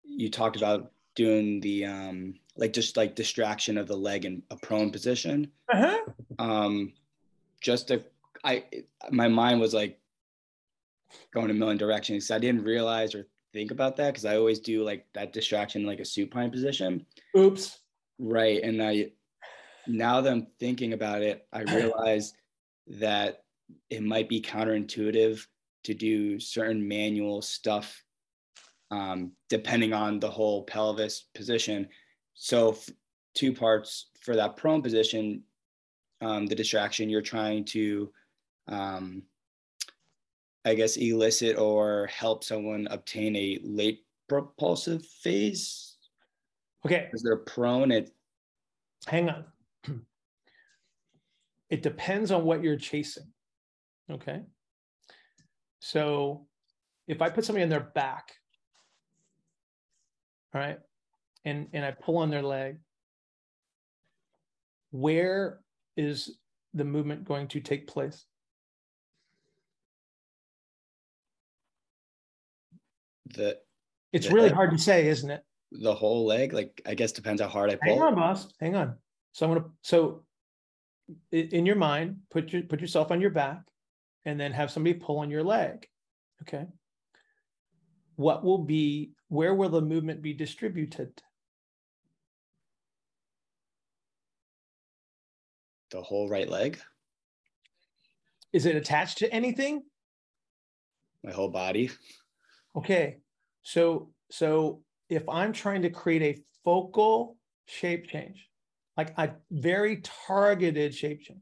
you talked about doing the um, like just like distraction of the leg in a prone position. Uh-huh. um just to i my mind was like going a million directions i didn't realize or think about that because I always do like that distraction in like a supine position. Oops. Right. And I now that I'm thinking about it, I <clears throat> realize that it might be counterintuitive to do certain manual stuff um, depending on the whole pelvis position. So, f- two parts for that prone position, um, the distraction you're trying to, um, I guess, elicit or help someone obtain a late propulsive phase. Okay. Because they're prone, it hang on. <clears throat> it depends on what you're chasing. Okay. So if I put somebody on their back, all right, and, and I pull on their leg, where is the movement going to take place? the It's The really hard to say, isn't it? the whole leg, like I guess depends how hard I pull. Hang on, boss. Hang on. So I'm gonna so in your mind, put your put yourself on your back and then have somebody pull on your leg. Okay. What will be where will the movement be distributed? The whole right leg, Is it attached to anything? my whole body. Okay. So so if I'm trying to create a focal shape change, like a very targeted shape change,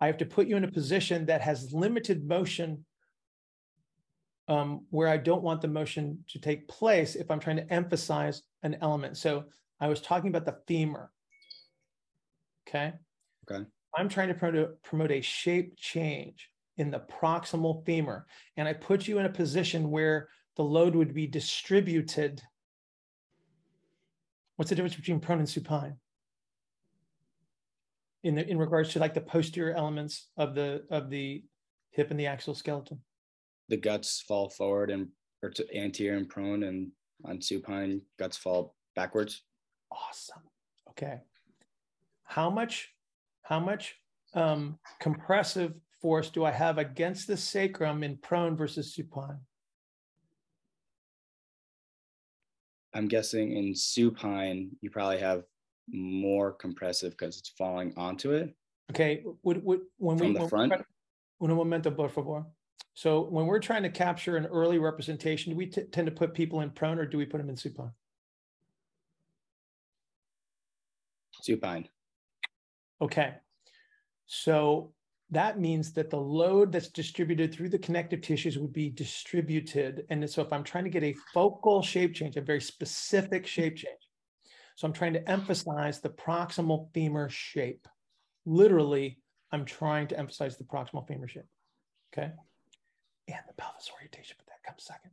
I have to put you in a position that has limited motion um, where I don't want the motion to take place if I'm trying to emphasize an element. So I was talking about the femur. Okay. Okay. I'm trying to promote, promote a shape change in the proximal femur. And I put you in a position where the load would be distributed. What's the difference between prone and supine? In, the, in regards to like the posterior elements of the of the hip and the axial skeleton. The guts fall forward and or to anterior and prone, and on supine, guts fall backwards. Awesome. Okay. How much, how much um, compressive force do I have against the sacrum in prone versus supine? I'm guessing in supine, you probably have more compressive because it's falling onto it. Okay, would, would, when we. From the when front? Un momento, por favor. So when we're trying to capture an early representation, do we t- tend to put people in prone or do we put them in supine? Supine. Okay. So that means that the load that's distributed through the connective tissues would be distributed. And so if I'm trying to get a focal shape change, a very specific shape change, so I'm trying to emphasize the proximal femur shape. Literally, I'm trying to emphasize the proximal femur shape. Okay. And the pelvis orientation, but that comes second.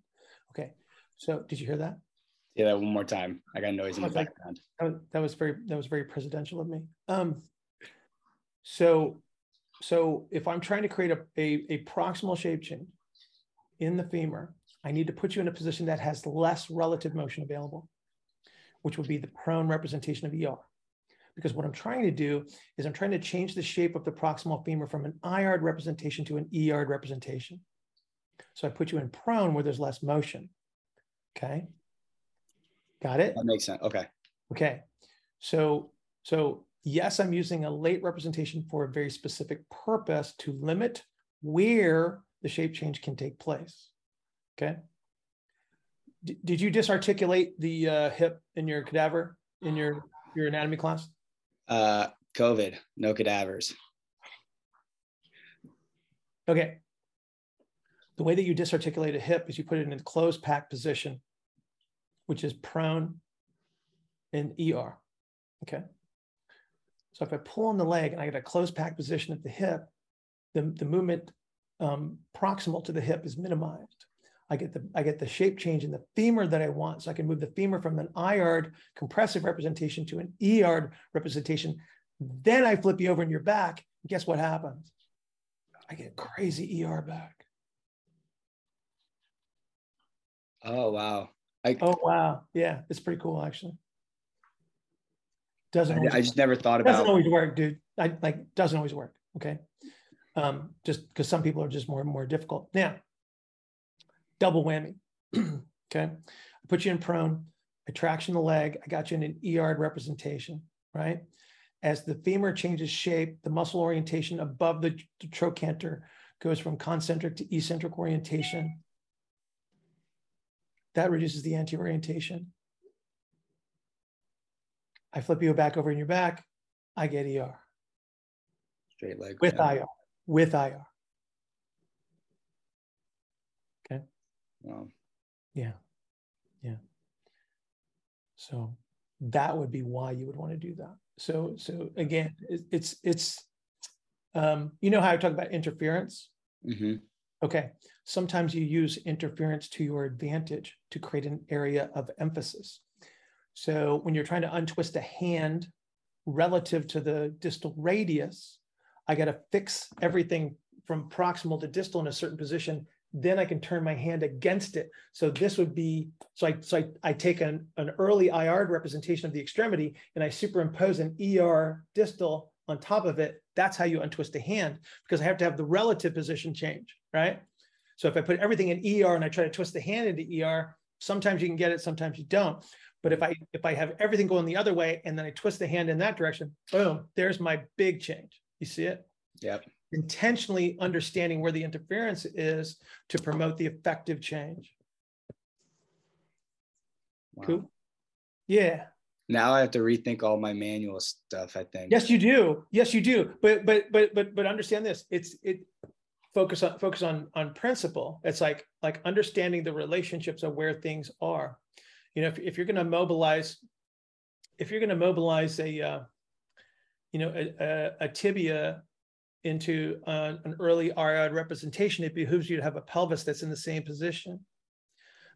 Okay. So did you hear that? Yeah, that one more time. I got noise in the background. That was, that was very that was very presidential of me. Um, so so if I'm trying to create a, a, a proximal shape change in the femur, I need to put you in a position that has less relative motion available, which would be the prone representation of ER. Because what I'm trying to do is I'm trying to change the shape of the proximal femur from an IARD representation to an EARD representation. So I put you in prone where there's less motion. Okay. Got it? That makes sense. Okay. Okay, so so yes, I'm using a late representation for a very specific purpose to limit where the shape change can take place. Okay. D- did you disarticulate the uh, hip in your cadaver in your your anatomy class? Uh, COVID, no cadavers. Okay. The way that you disarticulate a hip is you put it in a closed pack position, which is prone in ER. Okay. So if I pull on the leg and I get a closed pack position at the hip, the, the movement um, proximal to the hip is minimized. I get the I get the shape change in the femur that I want, so I can move the femur from an IARD compressive representation to an EARD representation. Then I flip you over in your back. Guess what happens? I get crazy ER back. Oh wow. I Oh wow, yeah, it's pretty cool actually. Doesn't I, I just never thought about. doesn't always work, dude. I like doesn't always work. Okay, um, just because some people are just more and more difficult. Now, double whammy. <clears throat> okay. I put you in prone, I traction the leg, I got you in an ER representation, right? As the femur changes shape, the muscle orientation above the, the trochanter goes from concentric to eccentric orientation. That reduces the anti-orientation. I flip you back over in your back, I get ER. Straight leg. With yeah. IR. With IR. Okay. Wow. Yeah. Yeah. So that would be why you would want to do that. So so again, it, it's it's um, you know how I talk about interference? hmm Okay. Sometimes you use interference to your advantage to create an area of emphasis. So when you're trying to untwist a hand relative to the distal radius, I got to fix everything from proximal to distal in a certain position. Then I can turn my hand against it. So this would be so I so I, I take an, an early IR representation of the extremity and I superimpose an ER distal on top of it. That's how you untwist a hand because I have to have the relative position change, right? So if I put everything in ER and I try to twist the hand into ER, sometimes you can get it, sometimes you don't. But if I if I have everything going the other way and then I twist the hand in that direction, boom, there's my big change. You see it? Yep. Intentionally understanding where the interference is to promote the effective change. Wow. Cool. Yeah. Now I have to rethink all my manual stuff. I think. Yes, you do. Yes, you do. But but but but but understand this. It's it focus on focus on on principle. It's like like understanding the relationships of where things are. You know, if, if you're going to mobilize, if you're going to mobilize a, uh, you know, a, a, a tibia into uh, an early RI representation, it behooves you to have a pelvis that's in the same position,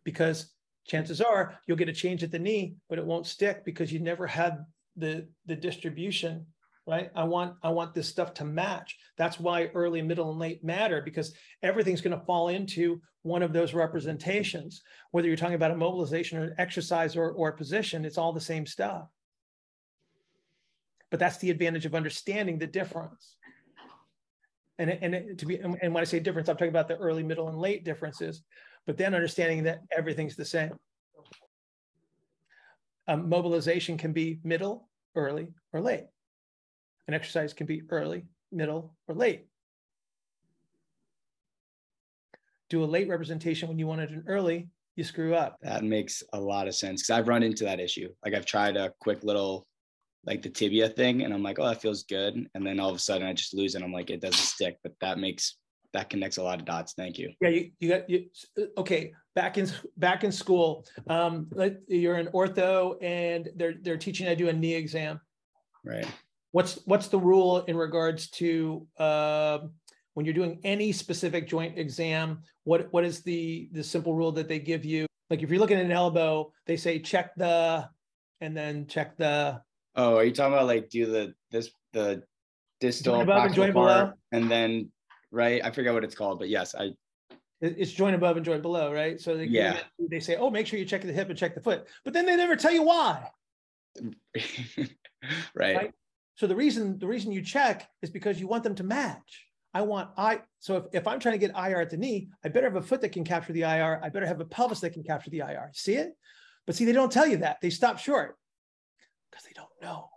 because chances are you'll get a change at the knee, but it won't stick because you never had the the distribution right? I want i want this stuff to match. That's why early middle and late matter because everything's going to fall into one of those representations whether you're talking about a mobilization or an exercise or, or a position it's all the same stuff. But that's the advantage of understanding the difference. And, and to be and when i say difference i'm talking about the early middle and late differences but then understanding that everything's the same. Um, mobilization can be middle early or late an exercise can be early, middle, or late. Do a late representation when you wanted an early, you screw up. That makes a lot of sense because I've run into that issue. Like I've tried a quick little, like the tibia thing, and I'm like, oh, that feels good, and then all of a sudden I just lose it. I'm like, it doesn't stick, but that makes that connects a lot of dots. Thank you. Yeah, you, you got you. Okay, back in back in school, um, like you're in ortho, and they're they're teaching to do a knee exam. Right. What's what's the rule in regards to uh, when you're doing any specific joint exam? What what is the the simple rule that they give you? Like if you're looking at an elbow, they say check the, and then check the Oh, are you talking about like do the this the distal above and joint below? and then right? I forget what it's called, but yes, I It's joint above and joint below, right? So they, Yeah. they say, oh, make sure you check the hip and check the foot, but then they never tell you why. <laughs> right. Right. So the reason the reason you check is because you want them to match. I want I so if, if I'm trying to get IR at the knee, I better have a foot that can capture the IR. I better have a pelvis that can capture the IR. See it? But see, they don't tell you that. They stop short because they don't know.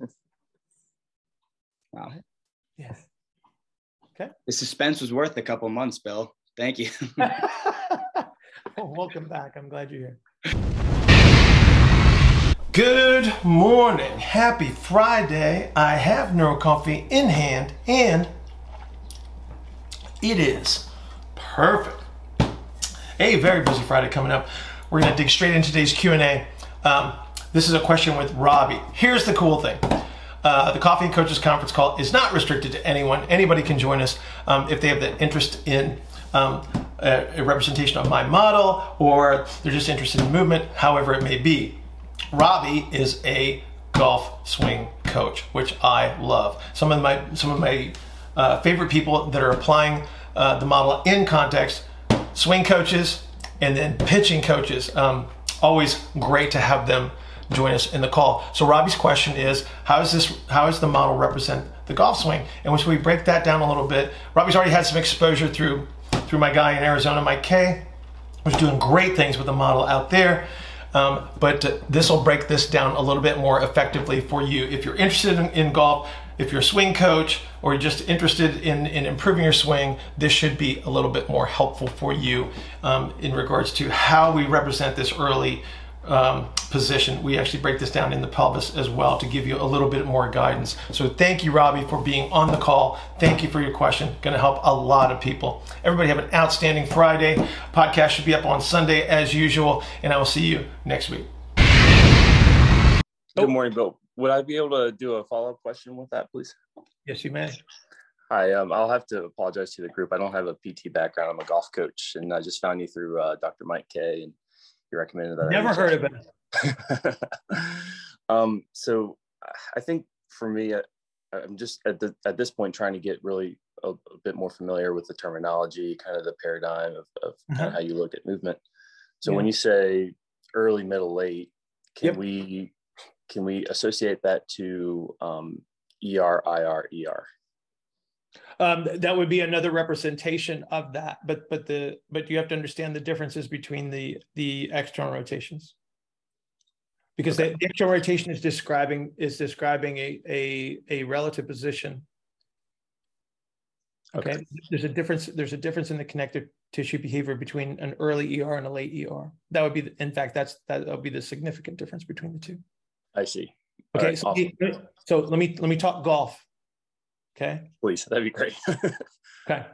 <laughs> Wow. Yeah. Okay. The suspense was worth a couple months, Bill. Thank you. <laughs> <laughs> oh, welcome back. I'm glad you're here. Good morning. Happy Friday. I have NeuroCoffee in hand and it is perfect. A very busy Friday coming up. We're going to dig straight into today's Q&A. Um, this is a question with Robbie. Here's the cool thing. Uh, the Coffee and Coaches Conference call is not restricted to anyone. Anybody can join us um, if they have the interest in um, a, a representation of my model or they're just interested in movement, however it may be. Robbie is a golf swing coach, which I love. Some of my some of my uh, favorite people that are applying uh, the model in context, swing coaches, and then pitching coaches. Um, always great to have them join us in the call. So Robbie's question is, how is this? How does the model represent the golf swing? And once we break that down a little bit, Robbie's already had some exposure through through my guy in Arizona, Mike Kay, who's doing great things with the model out there. Um, but this will break this down a little bit more effectively for you. If you're interested in, in golf, if you're a swing coach, or you're just interested in, in improving your swing, this should be a little bit more helpful for you um, in regards to how we represent this early um, position. We actually break this down in the pelvis as well to give you a little bit more guidance. So thank you, Robbie, for being on the call. Thank you for your question. Going to help a lot of people. Everybody have an outstanding Friday. Podcast should be up on Sunday as usual, and I will see you next week. Good morning, Bill. Would I be able to do a follow-up question with that, please? Yes, you may. Hi, um, I'll have to apologize to the group. I don't have a PT background. I'm a golf coach, and I just found you through uh, Dr. Mike Kay, and you recommended that. Never heard of it. <laughs> um, so I think for me, I, I'm just at the at this point trying to get really a, a bit more familiar with the terminology, kind of the paradigm of, of kind Mhm. of how you look at movement. So Yeah. when you say early, middle, late, can Yep. we can we associate that to um, ER, IR, ER? Um, that would be another representation of that, but but the but you have to understand the differences between the the external rotations. Because the, the external rotation is describing is describing a a a relative position. Okay. there's a difference. There's a difference in the connective tissue behavior between an early ER and a late ER. That would be, the, in fact, that's that would be the significant difference between the two. I see. Okay, right, so, awesome. so let me let me talk golf. Okay. Please, that'd be great. <laughs> Okay.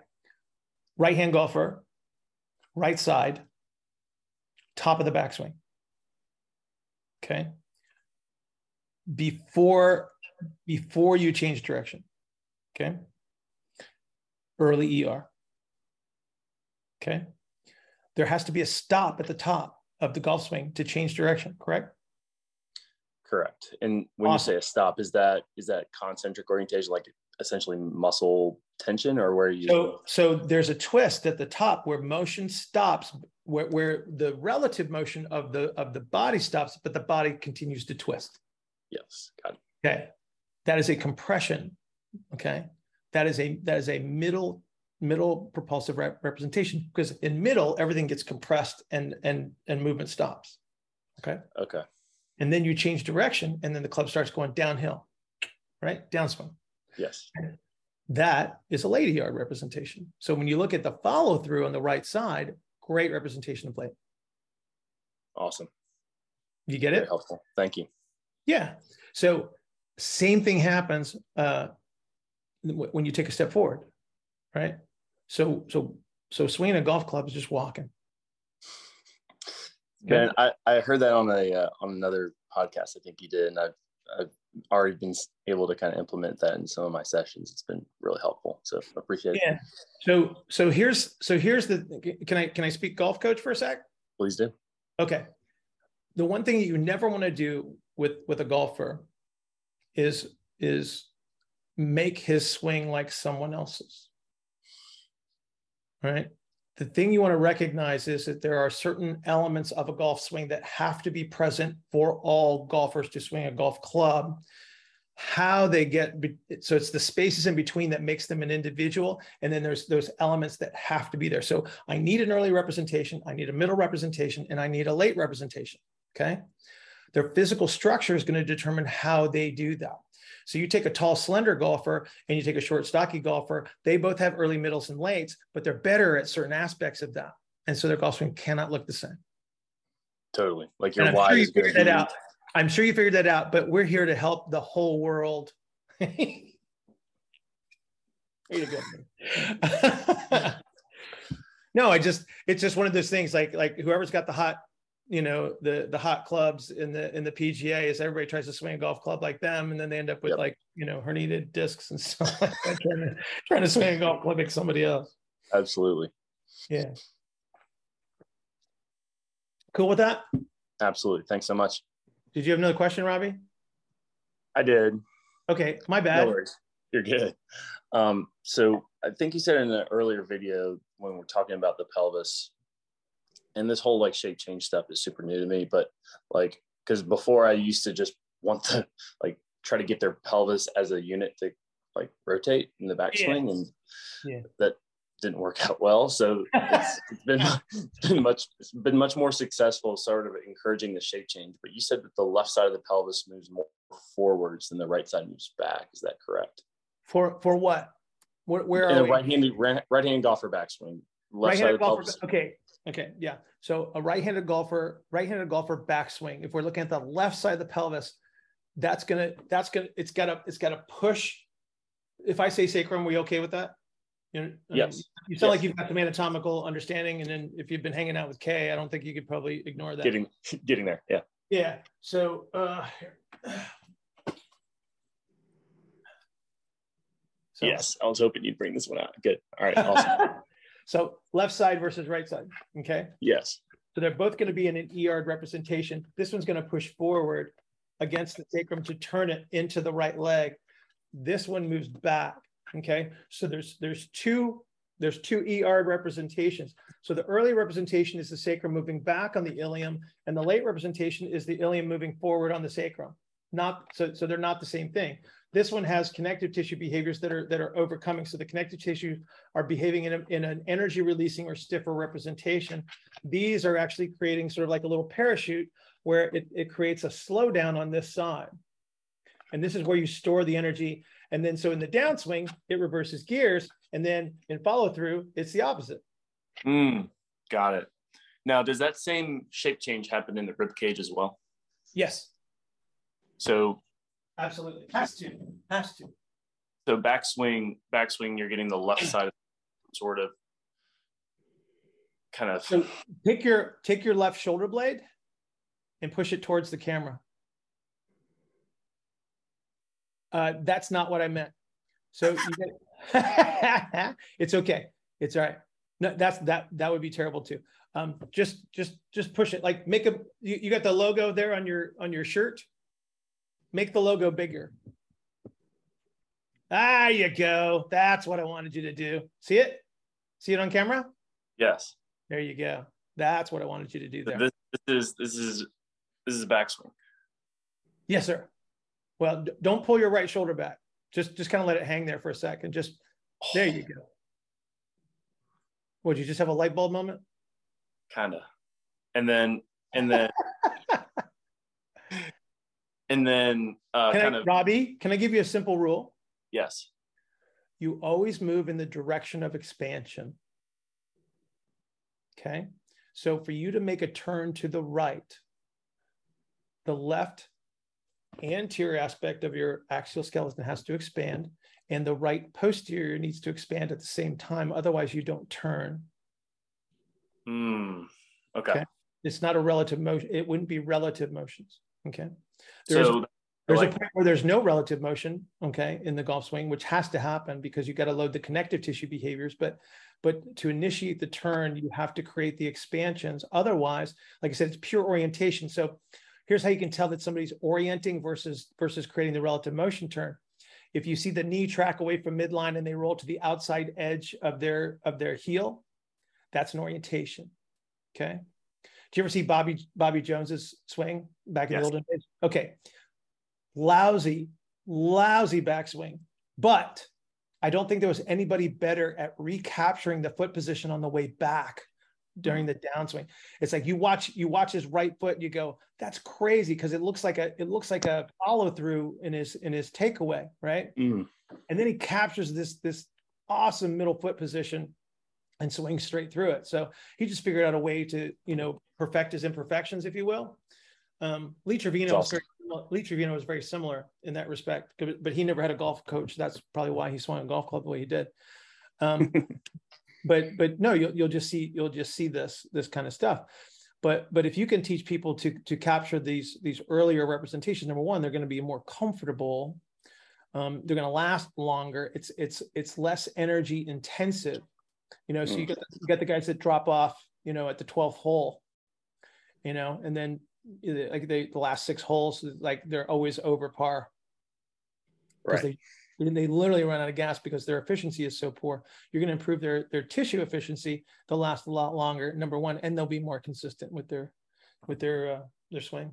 Right hand golfer, right side, top of the backswing. Okay. Before before you change direction. Okay. Early ER. Okay. There has to be a stop at the top of the golf swing to change direction, correct? Correct. And when Awesome. you say a stop, is that is that concentric orientation, like essentially muscle tension, or where you? So, so there's a twist at the top where motion stops, where, where the relative motion of the of the body stops, but the body continues to twist. yes, got it. Okay, that is a compression. Okay, that is a that is a middle middle propulsive rep- representation because in middle everything gets compressed and and and movement stops. Okay, Okay, and then you change direction, and then the club starts going downhill, right downswing. Yes, that is a late EARD representation. So when you look at the follow through on the right side, great representation of plate. awesome, You get very it? helpful. Thank you. Yeah. So same thing happens uh, when you take a step forward, right? So so so swinging a golf club is just walking. Ben, I, I heard that on a uh, on another podcast. I think you did, and I've I've already been able to kind of implement that in some of my sessions. It's been really helpful. So appreciate it. Yeah. So so here's so here's the can I can I speak golf coach for a sec? Please do. Okay. The one thing that you never want to do with with a golfer is is make his swing like someone else's. Right? The thing you want to recognize is that there are certain elements of a golf swing that have to be present for all golfers to swing a golf club. How they get so it's the spaces in between that makes them an individual, and then there's those elements that have to be there. So I need an early representation, I need a middle representation, and I need a late representation. Okay. Their physical structure is going to determine how they do that. So you take a tall, slender golfer and you take a short, stocky golfer, they both have early, middles, and lates, but they're better at certain aspects of that. And so their golf swing cannot look the same. Totally. Like your why sure you is going to figured that be out. I'm sure you figured that out, but we're here to help the whole world. Way to go. no, I just it's just one of those things like like whoever's got the hot, you know, the the hot clubs in the in the PGA is everybody tries to swing a golf club like them, and then they end up with Yep. like you know herniated discs and <laughs> stuff like that, trying to trying to swing a golf club like somebody else. Absolutely. Yeah. Cool with that? Absolutely. Thanks so much. Did you have another question, Robbie? I did. Okay, my bad. No worries. You're good. Um, so I think you said in an earlier video when we're talking about the pelvis, and this whole like shape change stuff is super new to me, but like because before I used to just want to like try to get their pelvis as a unit to like rotate in the backswing and Yeah. that didn't work out well. So it's, <laughs> it's been it's been much it's been much more successful, sort of encouraging the shape change. But you said that the left side of the pelvis moves more forwards than the right side moves back. Is that correct? For for what? Where, where are right-handed right-handed golfer backswing, left Right-handed golfer. pelvis. Okay. Okay. Yeah. So a right-handed golfer, right-handed golfer backswing. If we're looking at the left side of the pelvis, that's gonna that's gonna it's gotta it's gotta push. If I say sacrum, we okay with that? You know, Yes. You sound like you've got some anatomical understanding, and then if you've been hanging out with Kay, I don't think you could probably ignore that. Getting <laughs> getting there. Yeah. Yeah. So uh. So- yes. I was hoping you'd bring this one out. Good. All right. <laughs> Awesome. So left side versus right side. Okay. yes. So they're both going to be in an ER representation. This one's going to push forward against the sacrum to turn it into the right leg. This one moves back. Okay. So there's there's two there's two ER representations. So the early representation is the sacrum moving back on the ilium, and the late representation is the ilium moving forward on the sacrum. Not so so they're not the same thing. This one has connective tissue behaviors that are that are overcoming. So the connective tissues are behaving in, a, in an energy releasing or stiffer representation. These are actually creating sort of like a little parachute where it, it creates a slowdown on this side. And this is where you store the energy. And then so in the downswing, it reverses gears. And then in follow through, it's the opposite. Mm, got it. Now, does that same shape change happen in the rib cage as well? Yes, So, absolutely. Has to. Has to. so backswing, backswing, you're getting the left side sort of kind of. So take your take your left shoulder blade and push it towards the camera. Uh, that's not what I meant. So you get, <laughs> it's okay. It's all right. No, that's that that would be terrible too. Um, just just just push it. Like make a you, you got the logo there on your on your shirt. Make the logo bigger. There you go. That's what I wanted you to do. See it? See it on camera? yes. There you go. That's what I wanted you to do there. This, this is this is this is a backswing. Yes, sir. Well, don't pull your right shoulder back. Just just kind of let it hang there for a second. Just there you go. Would you just have a light bulb moment? kind of and then and then <laughs> and then uh Can kind I, of Robbie, can I give you a simple rule? yes You always move in the direction of expansion. Okay. So for you to make a turn to the right, the left anterior aspect of your axial skeleton has to expand, and the right posterior needs to expand at the same time. Otherwise, you don't turn. mm, okay, Okay. It's not a relative motion. It wouldn't be relative motions. Okay. There's, so there's like- a point where there's no relative motion. Okay. In the golf swing, which has to happen because you got to load the connective tissue behaviors. But, but to initiate the turn, you have to create the expansions. Otherwise, like I said, it's pure orientation. So here's how you can tell that somebody's orienting versus, versus creating the relative motion turn. If you see the knee track away from midline and they roll to the outside edge of their, of their heel, that's an orientation. Okay. Do you ever see Bobby Bobby Jones's swing back in Yes. the olden days? Okay. Lousy, lousy backswing. But I don't think there was anybody better at recapturing the foot position on the way back during the downswing. It's like you watch you watch his right foot and you go, that's crazy because it looks like a it looks like a follow through in his in his takeaway, right? mm, and then he captures this this awesome middle foot position and swing straight through it. So he just figured out a way to you know perfect his imperfections, if you will. Um, Lee Trevino was very similar- Lee Trevino was very similar in that respect, but but he never had a golf coach. That's probably why he swung a golf club the way he did. Um, <laughs> but but no, you'll you'll just see you'll just see this this kind of stuff. But but if you can teach people to to capture these these earlier representations, number one, they're going to be more comfortable um, they're going to last longer. It's it's it's less energy intensive, you know. So you get you get the guys that drop off, you know, at the twelfth hole, you know, and then like they, the last six holes, like they're always over par right they they literally run out of gas because their efficiency is so poor. You're going to improve their their tissue efficiency. They'll last a lot longer. Number one, and they'll be more consistent with their with their uh, their swing.